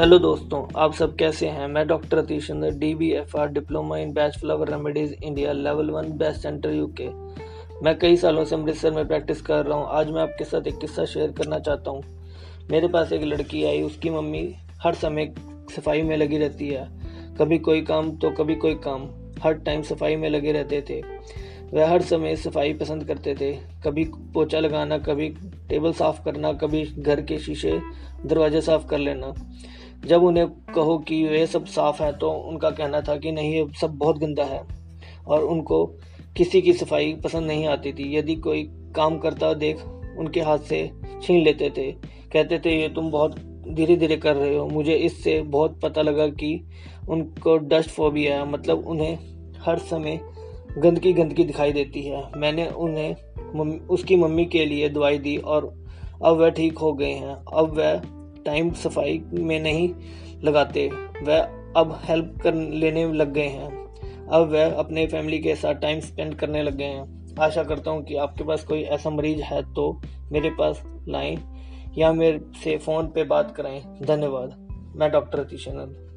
Hello दोस्तों, आप सब कैसे हैं? मैं doctor Atish Chandra D B F R diploma in Bach flower remedies India level one best centre UK मैं कई सालों से अमृतसर में प्रैक्टिस कर रहा हूँ। आज मैं आपके साथ एक किस्सा शेयर करना चाहता हूँ। मेरे पास एक लड़की आई, उसकी मम्मी हर समय सफ़ाई में लगी रहती है। कभी कोई काम तो कभी कोई काम। हर टाइम सफ़ाई में लगे रहते थे। वह हर समय सफ़ाई पसंद करते थे। कभी पोछा लगाना, कभी टेबल साफ़ करना, कभी घर के शीशे दरवाजे साफ़ कर लेना। जब उन्हें कहो कि ये सब साफ़ है तो उनका कहना था कि नहीं ये सब बहुत गंदा है और उनको किसी की सफ़ाई पसंद नहीं आती थी। यदि कोई काम करता देख उनके हाथ से छीन लेते थे। कहते थे ये तुम बहुत धीरे धीरे कर रहे हो। मुझे इससे बहुत पता लगा कि उनको डस्ट फोबिया है। मतलब उन्हें हर समय गंदगी गंदगी दिखाई देती है। मैंने उन्हें मम, उसकी मम्मी के लिए दवाई दी और अब वह ठीक हो गए हैं। अब वह टाइम सफ़ाई में नहीं लगाते। वह अब हेल्प कर लेने लग गए हैं। अब वह अपने फैमिली के साथ टाइम स्पेंड करने लग गए हैं। आशा करता हूँ कि आपके पास कोई ऐसा मरीज़ है तो मेरे पास लाएँ या मेरे से फ़ोन पे बात कराएँ। धन्यवाद। मैं डॉक्टर अतीश आनंद।